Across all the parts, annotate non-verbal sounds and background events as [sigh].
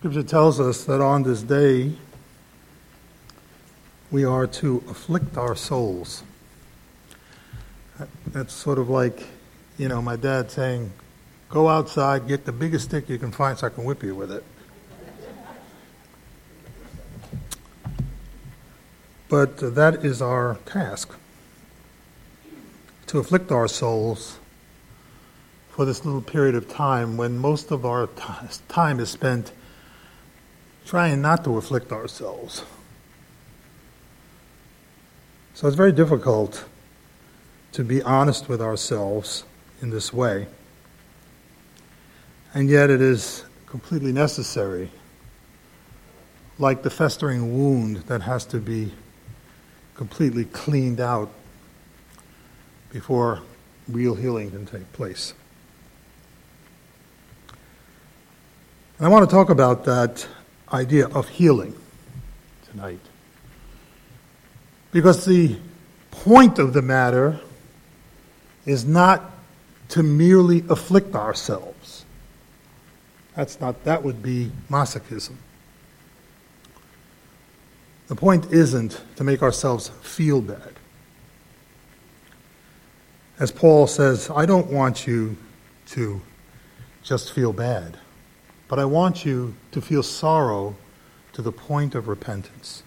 Scripture tells us that on this day we are to afflict our souls. That's sort of like, you know, my dad saying, go outside, get the biggest stick you can find so I can whip you with it. But that is our task to afflict our souls for this little period of time when most of our time is spent trying not to afflict ourselves. So it's very difficult to be honest with ourselves in this way. And yet it is completely necessary, like the festering wound that has to be completely cleaned out before real healing can take place. And I want to talk about that idea of healing tonight. Because the point of the matter is not to merely afflict ourselves. That's not that would be masochism. The point isn't to make ourselves feel bad. As Paul says, I don't want you to just feel bad, but I want you to feel sorrow to the point of repentance.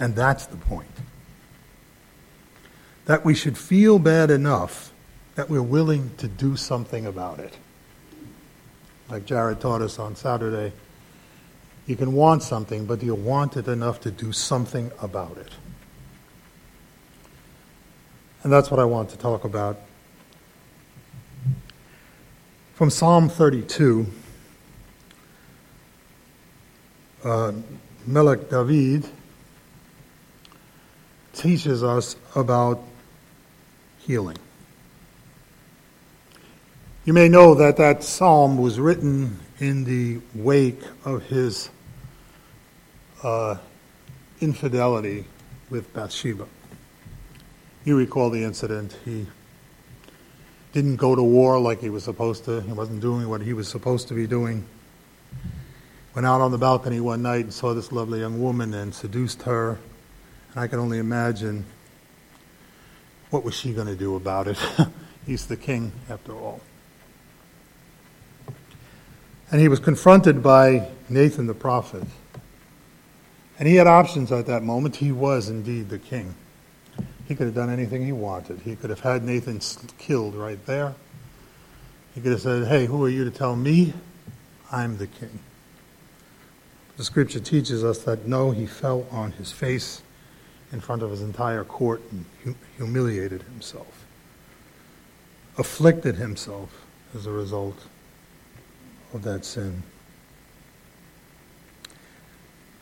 And that's the point. That we should feel bad enough that we're willing to do something about it. Like Jared taught us on Saturday, you can want something, but you want it enough to do something about it. And that's what I want to talk about. From Psalm 32, uh, Melech David teaches us about healing. You may know that that psalm was written in the wake of his uh, infidelity with Bathsheba. You recall the incident. He didn't go to war like he was supposed to. He wasn't doing what he was supposed to be doing. Went out on the balcony one night and saw this lovely young woman and seduced her. And I can only imagine what was she going to do about it. [laughs] He's the king, after all. And he was confronted by Nathan the prophet. And he had options at that moment. He was indeed the king. He could have done anything he wanted. He could have had Nathan killed right there. He could have said, Hey, who are you to tell me? I'm the king. The scripture teaches us that no, he fell on his face in front of his entire court and humiliated himself, afflicted himself as a result of that sin.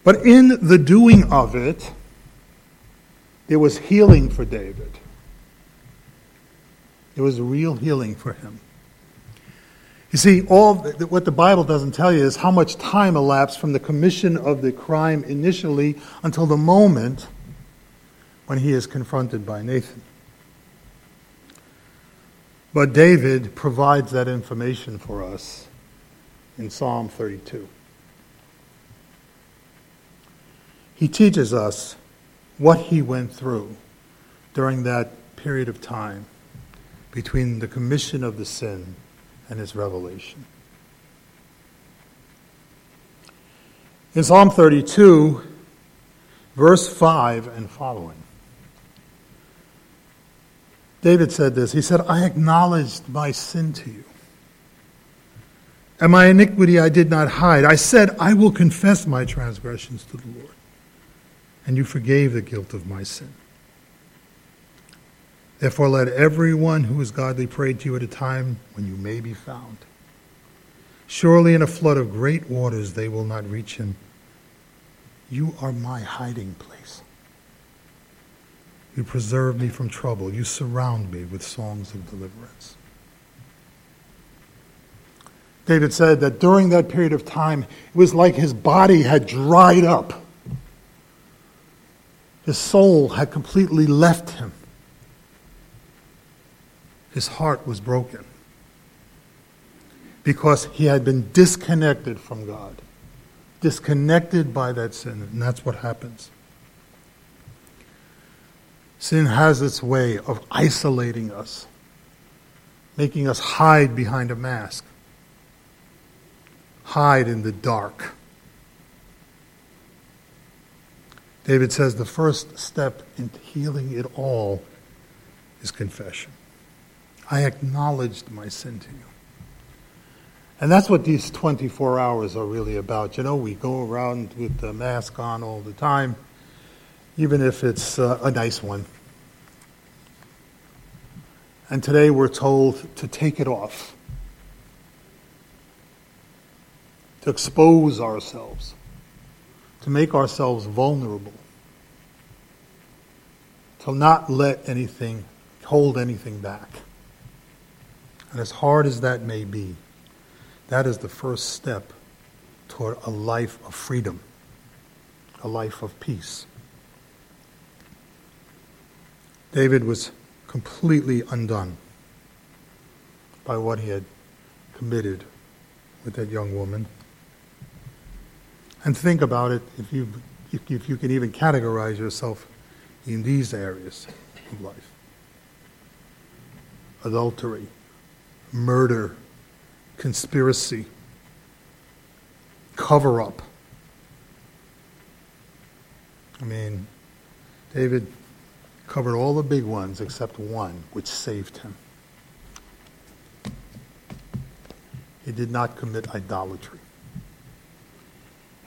But in the doing of it, there was healing for David. It was real healing for him. You see, all what the Bible doesn't tell you is how much time elapsed from the commission of the crime initially until the moment when he is confronted by Nathan. But David provides that information for us in Psalm 32. He teaches us what he went through during that period of time between the commission of the sin and his revelation. In Psalm 32, verse 5 and following, David said this He said, I acknowledged my sin to you, and my iniquity I did not hide. I said, I will confess my transgressions to the Lord and you forgave the guilt of my sin. Therefore, let everyone who is godly pray to you at a time when you may be found. Surely in a flood of great waters they will not reach him. You are my hiding place. You preserve me from trouble. You surround me with songs of deliverance. David said that during that period of time, it was like his body had dried up his soul had completely left him. His heart was broken. because he had been disconnected from God, disconnected by that sin, and that's what happens. Sin has its way of isolating us, making us hide behind a mask, hide in the dark. David says the first step in healing it all is confession. I acknowledged my sin to you. And that's what these 24 hours are really about. You know, we go around with the mask on all the time, even if it's uh, a nice one. And today we're told to take it off, to expose ourselves, to make ourselves vulnerable, to not let anything hold anything back. And as hard as that may be, that is the first step toward a life of freedom, a life of peace. David was completely undone by what he had committed with that young woman. And think about it if you, if you can even categorize yourself in these areas of life adultery, murder, conspiracy, cover up. I mean, David covered all the big ones except one, which saved him. He did not commit idolatry.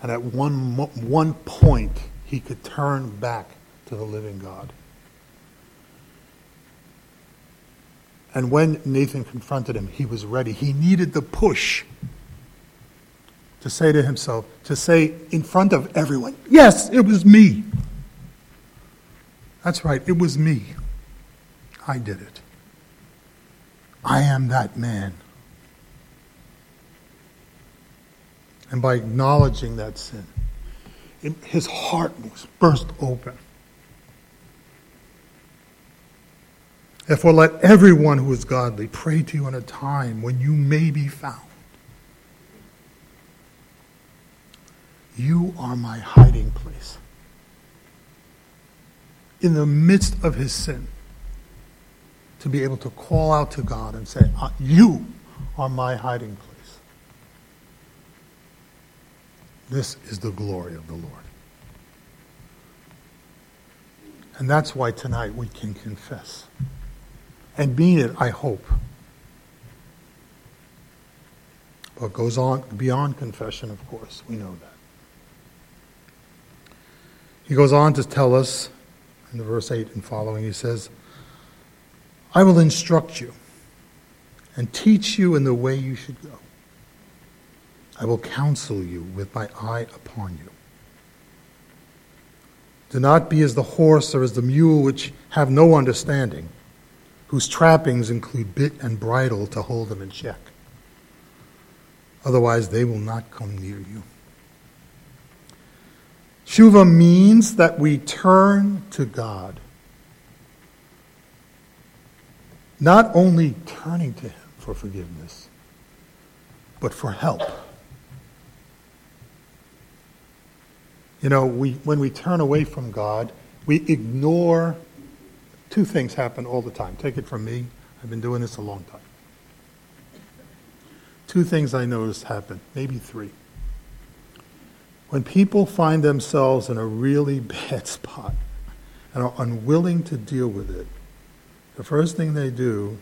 And at one, one point, he could turn back to the living God. And when Nathan confronted him, he was ready. He needed the push to say to himself, to say in front of everyone, Yes, it was me. That's right, it was me. I did it. I am that man. And by acknowledging that sin, his heart was burst open. Therefore, let everyone who is godly pray to you in a time when you may be found. You are my hiding place. In the midst of his sin, to be able to call out to God and say, uh, You are my hiding place. This is the glory of the Lord. And that's why tonight we can confess and mean it, I hope. But goes on beyond confession, of course. We know that. He goes on to tell us in the verse 8 and following, he says, I will instruct you and teach you in the way you should go. I will counsel you with my eye upon you. Do not be as the horse or as the mule, which have no understanding whose trappings include bit and bridle to hold them in check. Otherwise, they will not come near you. Shuva means that we turn to God. Not only turning to Him for forgiveness, but for help. You know, we, when we turn away from God, we ignore two things happen all the time. Take it from me. I've been doing this a long time. Two things I noticed happen, maybe three. When people find themselves in a really [laughs] bad spot and are unwilling to deal with it, the first thing they do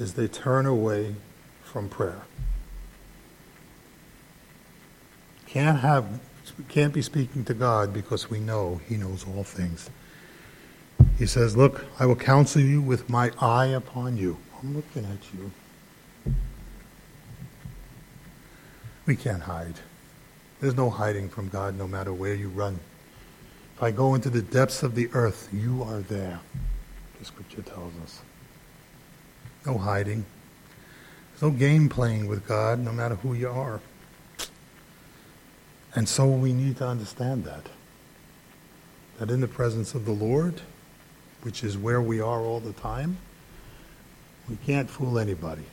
is they turn away from prayer. Can't have can't be speaking to God because we know he knows all things. He says, Look, I will counsel you with my eye upon you. I'm looking at you. We can't hide. There's no hiding from God no matter where you run. If I go into the depths of the earth, you are there. The scripture tells us. No hiding. There's no game playing with God, no matter who you are. And so we need to understand that. That in the presence of the Lord, which is where we are all the time, we can't fool anybody,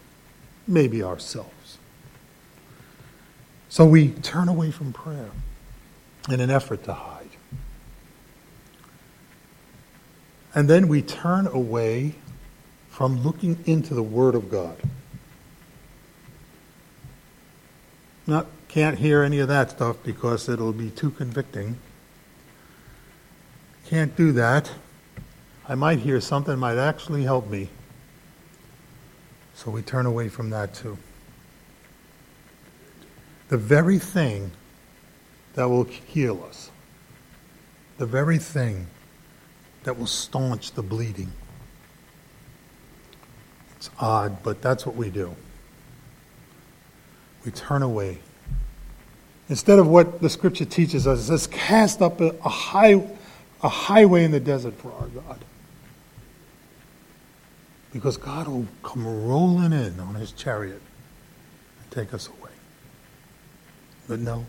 maybe ourselves. So we turn away from prayer in an effort to hide. And then we turn away from looking into the Word of God. Not, can't hear any of that stuff because it'll be too convicting. Can't do that. I might hear something might actually help me. So we turn away from that too. The very thing that will heal us, the very thing that will staunch the bleeding. It's odd, but that's what we do. We turn away. Instead of what the scripture teaches us, it says, cast up a, a, high, a highway in the desert for our God. Because God will come rolling in on his chariot and take us away. But no,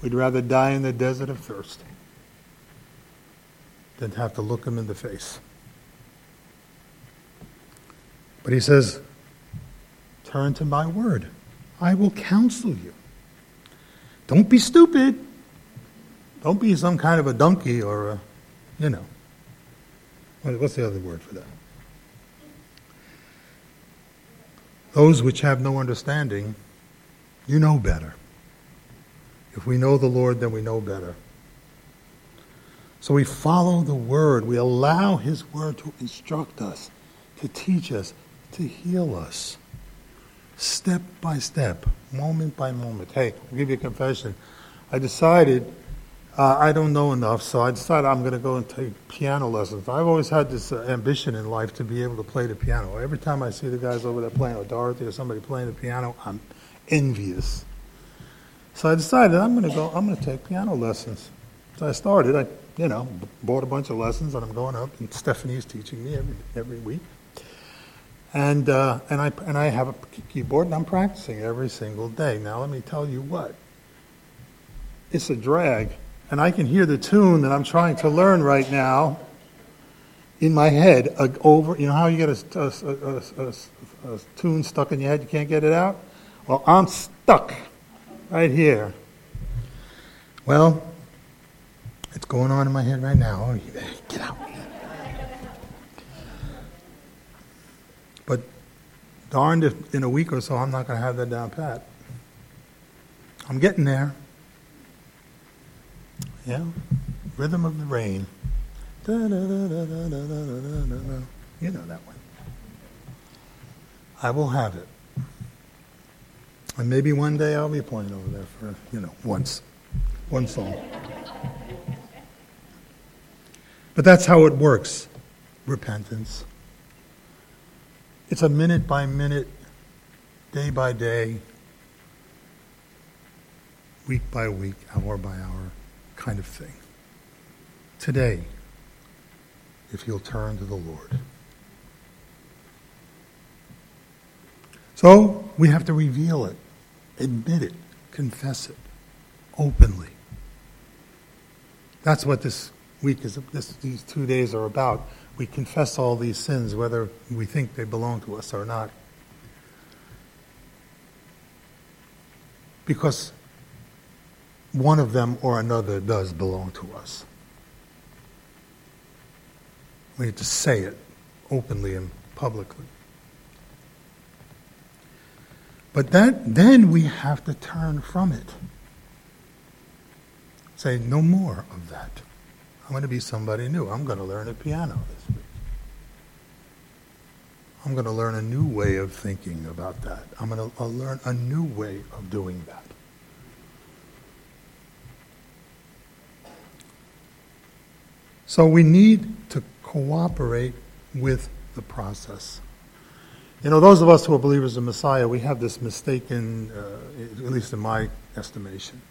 we'd rather die in the desert of thirst than have to look him in the face. But he says, Turn to my word. I will counsel you. Don't be stupid. Don't be some kind of a donkey or a, you know. What's the other word for that? Those which have no understanding, you know better. If we know the Lord, then we know better. So we follow the Word. We allow His Word to instruct us, to teach us, to heal us. Step by step, moment by moment. Hey, I'll give you a confession. I decided uh, I don't know enough, so I decided I'm going to go and take piano lessons. I've always had this uh, ambition in life to be able to play the piano. Every time I see the guys over there playing, or Dorothy or somebody playing the piano, I'm envious. So I decided I'm going to go. I'm going to take piano lessons. So I started. I, you know, bought a bunch of lessons, and I'm going up. And Stephanie's teaching me every every week. And uh, and I and I have a keyboard, and I'm practicing every single day. Now let me tell you what. It's a drag and I can hear the tune that I'm trying to learn right now in my head uh, over. You know how you get a, a, a, a, tune stuck in your head, you can't get it out? Well, I'm stuck right here. Well, it's going on in my head right now. Get out. But darned if in a week or so I'm not going to have that down pat. I'm getting there. Yeah? Rhythm of the Rain. You know that one. I will have it. And maybe one day I'll be playing over there for, you know, once. One song. But that's how it works repentance. It's a minute by minute, day by day, week by week, hour by hour kind of thing. Today, if you'll turn to the Lord. So we have to reveal it, admit it, confess it openly. That's what this week is. This, these two days are about. We confess all these sins, whether we think they belong to us or not. Because one of them or another does belong to us. We need to say it openly and publicly. But that, then we have to turn from it. Say, no more of that. I'm going to be somebody new. I'm going to learn a piano this week. I'm going to learn a new way of thinking about that. I'm going to learn a new way of doing that. So we need to cooperate with the process. You know, those of us who are believers in Messiah, we have this mistaken, uh, at least in my estimation,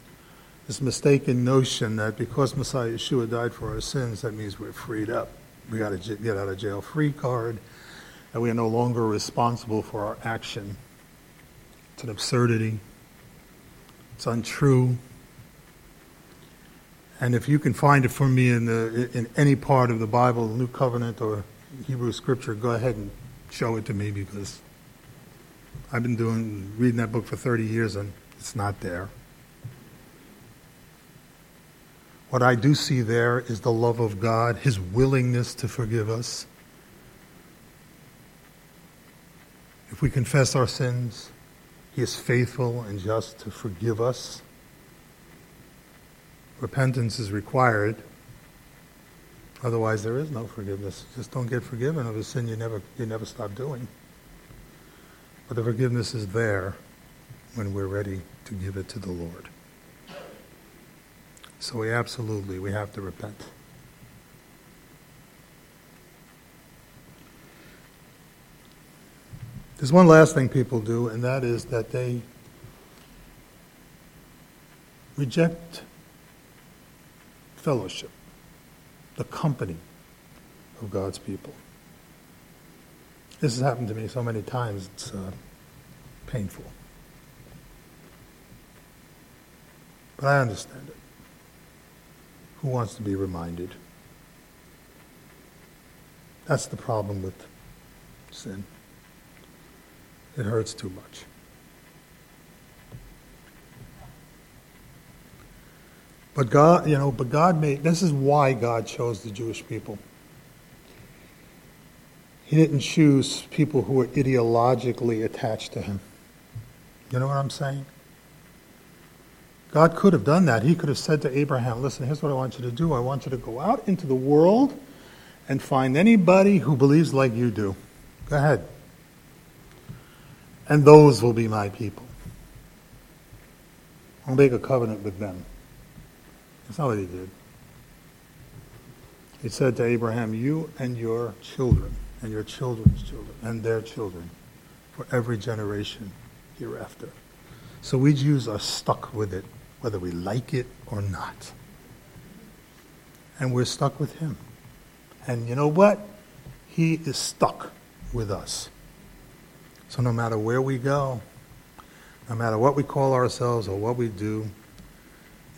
this mistaken notion that because Messiah Yeshua died for our sins, that means we're freed up. We got a get out of jail free card, and we are no longer responsible for our action. It's an absurdity. It's untrue. And if you can find it for me in, the, in any part of the Bible, New Covenant or Hebrew Scripture, go ahead and show it to me because I've been doing reading that book for 30 years and It's not there. What I do see there is the love of God, His willingness to forgive us. If we confess our sins, He is faithful and just to forgive us. Repentance is required. Otherwise, there is no forgiveness. Just don't get forgiven of a sin you never, you never stop doing. But the forgiveness is there when we're ready to give it to the Lord. So we absolutely, we have to repent. There's one last thing people do, and that is that they reject fellowship the company of God's people. This has happened to me so many times, it's uh, painful. But I understand it. Who wants to be reminded? That's the problem with sin. It hurts too much. But God, you know, but God made, this is why God chose the Jewish people. He didn't choose people who were ideologically attached to him. You know what I'm saying? God could have done that. He could have said to Abraham, Listen, here's what I want you to do. I want you to go out into the world and find anybody who believes like you do. Go ahead. And those will be my people. I'll make a covenant with them. That's not what he did. He said to Abraham, You and your children, and your children's children, and their children, for every generation hereafter. So we Jews are stuck with it, whether we like it or not. And we're stuck with him. And you know what? He is stuck with us. So no matter where we go, no matter what we call ourselves or what we do,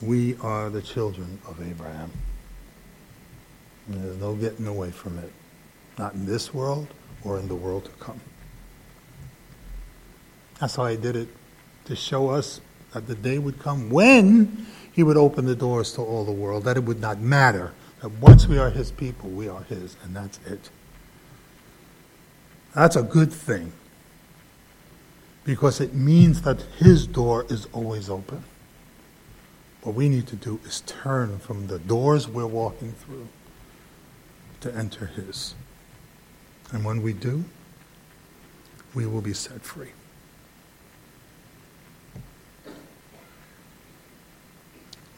we are the children of Abraham. And there's no getting away from it. Not in this world or in the world to come. That's how he did it, to show us that the day would come when he would open the doors to all the world, that it would not matter, that once we are his people, we are his, and that's it. That's a good thing because it means that his door is always open. What we need to do is turn from the doors we're walking through to enter His. And when we do, we will be set free.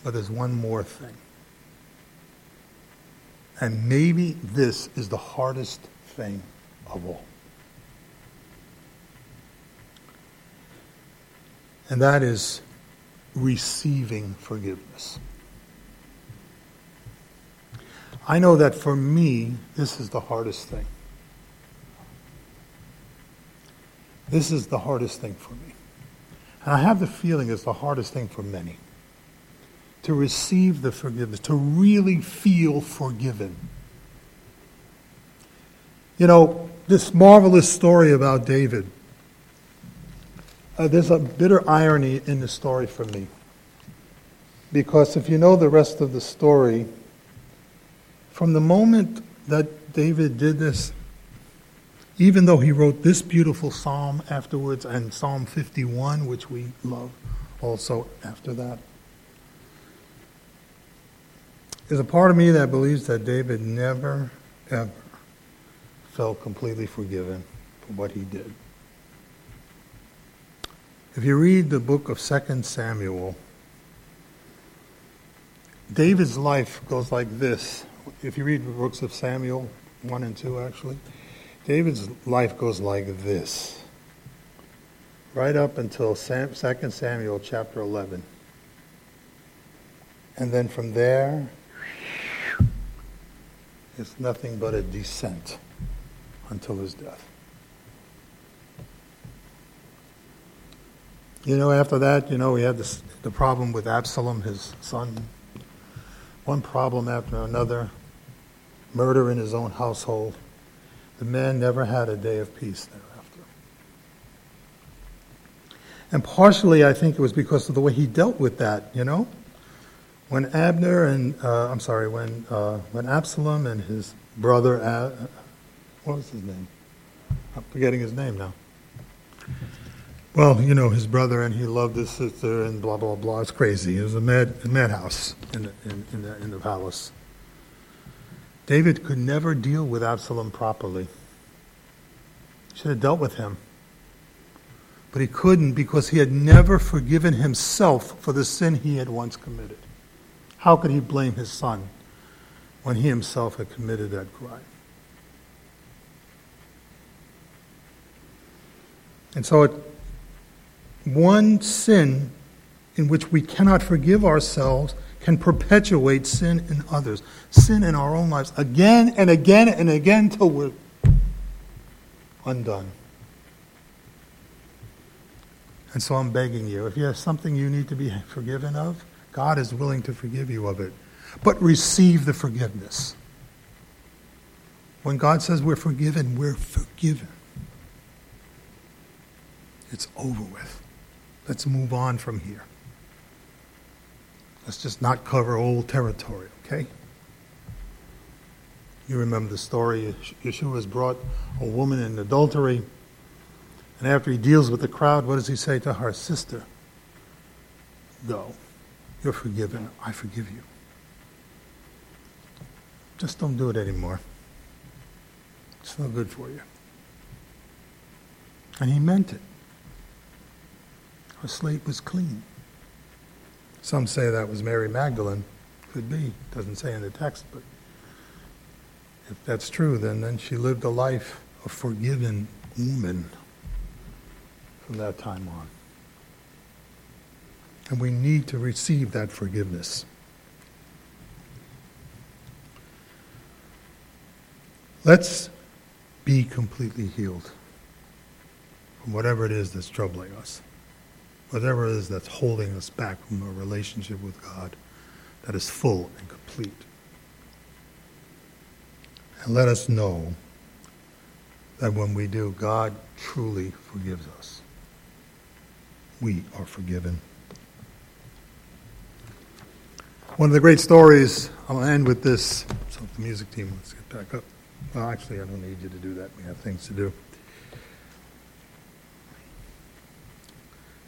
But there's one more thing. And maybe this is the hardest thing of all. And that is receiving forgiveness. I know that for me, this is the hardest thing. This is the hardest thing for me. And I have the feeling it's the hardest thing for many. To receive the forgiveness, to really feel forgiven. You know, this marvelous story about David uh, there's a bitter irony in the story for me. Because if you know the rest of the story, from the moment that David did this, even though he wrote this beautiful psalm afterwards and Psalm 51, which we love also after that, there's a part of me that believes that David never, ever felt completely forgiven for what he did. If you read the book of 2 Samuel, David's life goes like this. If you read the books of Samuel, 1 and 2 actually, David's life goes like this. Right up until 2 Samuel chapter 11. And then from there, it's nothing but a descent until his death. You know, after that, you know, we had this, the problem with Absalom, his son. One problem after another. Murder in his own household. The man never had a day of peace thereafter. And partially, I think it was because of the way he dealt with that, you know? When Abner and, uh, I'm sorry, when, uh, when Absalom and his brother, what was his name? I'm forgetting his name now. Well, you know, his brother and he loved his sister and blah, blah, blah. It's crazy. It was a, mad, a madhouse in the, in, in, the, in the palace. David could never deal with Absalom properly. He should have dealt with him. But he couldn't because he had never forgiven himself for the sin he had once committed. How could he blame his son when he himself had committed that crime? And so, it, one sin in which we cannot forgive ourselves can perpetuate sin in others, sin in our own lives, again and again and again till we're undone. And so I'm begging you, if you have something you need to be forgiven of, God is willing to forgive you of it. But receive the forgiveness. When God says we're forgiven, we're forgiven. It's over with. Let's move on from here. Let's just not cover old territory, okay? You remember the story. Yeshua has brought a woman in adultery. And after he deals with the crowd, what does he say to her? Sister, go. You're forgiven. I forgive you. Just don't do it anymore. It's no good for you. And he meant it. Her slate was clean. Some say that was Mary Magdalene. Could be. Doesn't say in the text, but if that's true, then, then she lived a life of forgiven woman from that time on. And we need to receive that forgiveness. Let's be completely healed from whatever it is that's troubling us, whatever it is that's holding us back from a relationship with God that is full and complete. And let us know that when we do, God truly forgives us. We are forgiven. One of the great stories, I'll end with this. So the music team, let's get back up. Well, actually, I don't need you to do that. We have things to do.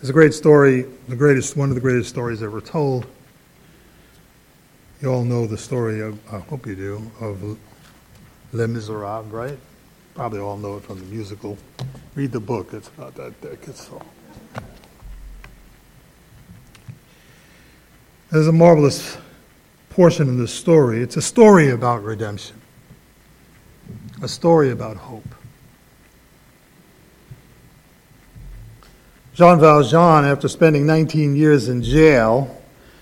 It's a great story, the greatest, one of the greatest stories ever told. You all know the story of, I hope you do, of Les Miserables, right? Probably all know it from the musical. Read the book, it's about that thick. It's all. There's a marvelous portion in this story. It's a story about redemption, a story about hope. Jean Valjean, after spending 19 years in jail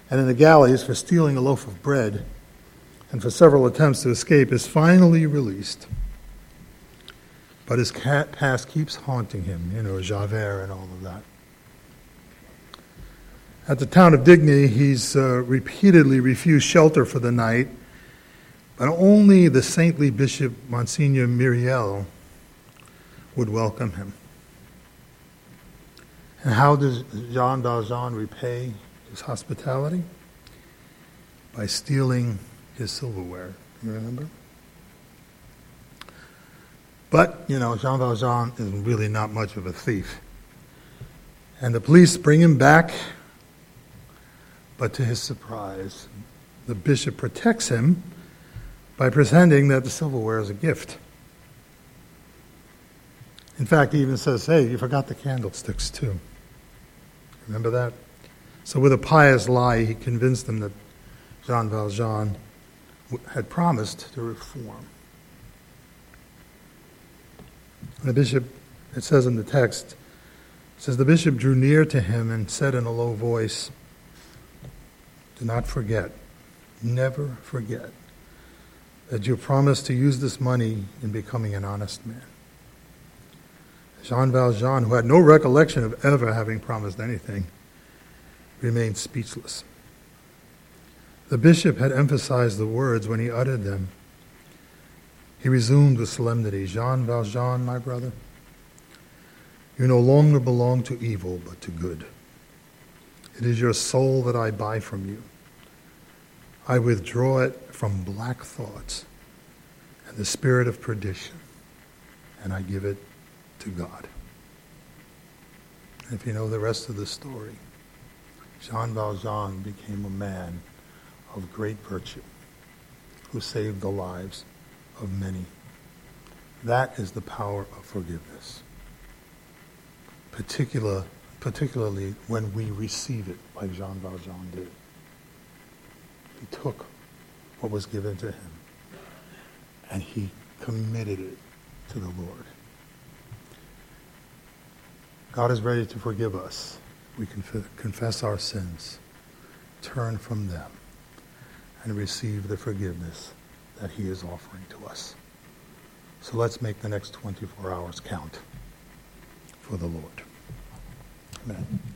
and in the galleys for stealing a loaf of bread, and for several attempts to escape, is finally released. But his past keeps haunting him, you know, Javert and all of that. At the town of Digne, he's uh, repeatedly refused shelter for the night, but only the saintly Bishop Monsignor Myriel would welcome him. And how does Jean Valjean repay his hospitality? By stealing his silverware. You remember? But, you know, Jean Valjean is really not much of a thief. And the police bring him back, but to his surprise, the bishop protects him by pretending that the silverware is a gift. In fact, he even says, Hey, you forgot the candlesticks too. Remember that? So, with a pious lie, he convinced them that Jean Valjean had promised to reform. The bishop, it says in the text, says the bishop drew near to him and said in a low voice, Do not forget, never forget, that you promised to use this money in becoming an honest man. Jean Valjean, who had no recollection of ever having promised anything, remained speechless. The bishop had emphasized the words when he uttered them. He resumed with solemnity Jean Valjean, my brother, You no longer belong to evil, but to good. It is your soul that I buy from you. I withdraw it from black thoughts and the spirit of perdition, and I give it to God. If you know the rest of the story, Jean Valjean became a man of great virtue who saved the lives of many. That is the power of forgiveness particular, particularly when we receive it, like Jean Valjean did. He took what was given to him and he committed it to the Lord. God is ready to forgive us. We conf- confess our sins, turn from them, and receive the forgiveness that he is offering to us. So let's make the next 24 hours count for the Lord. Amen.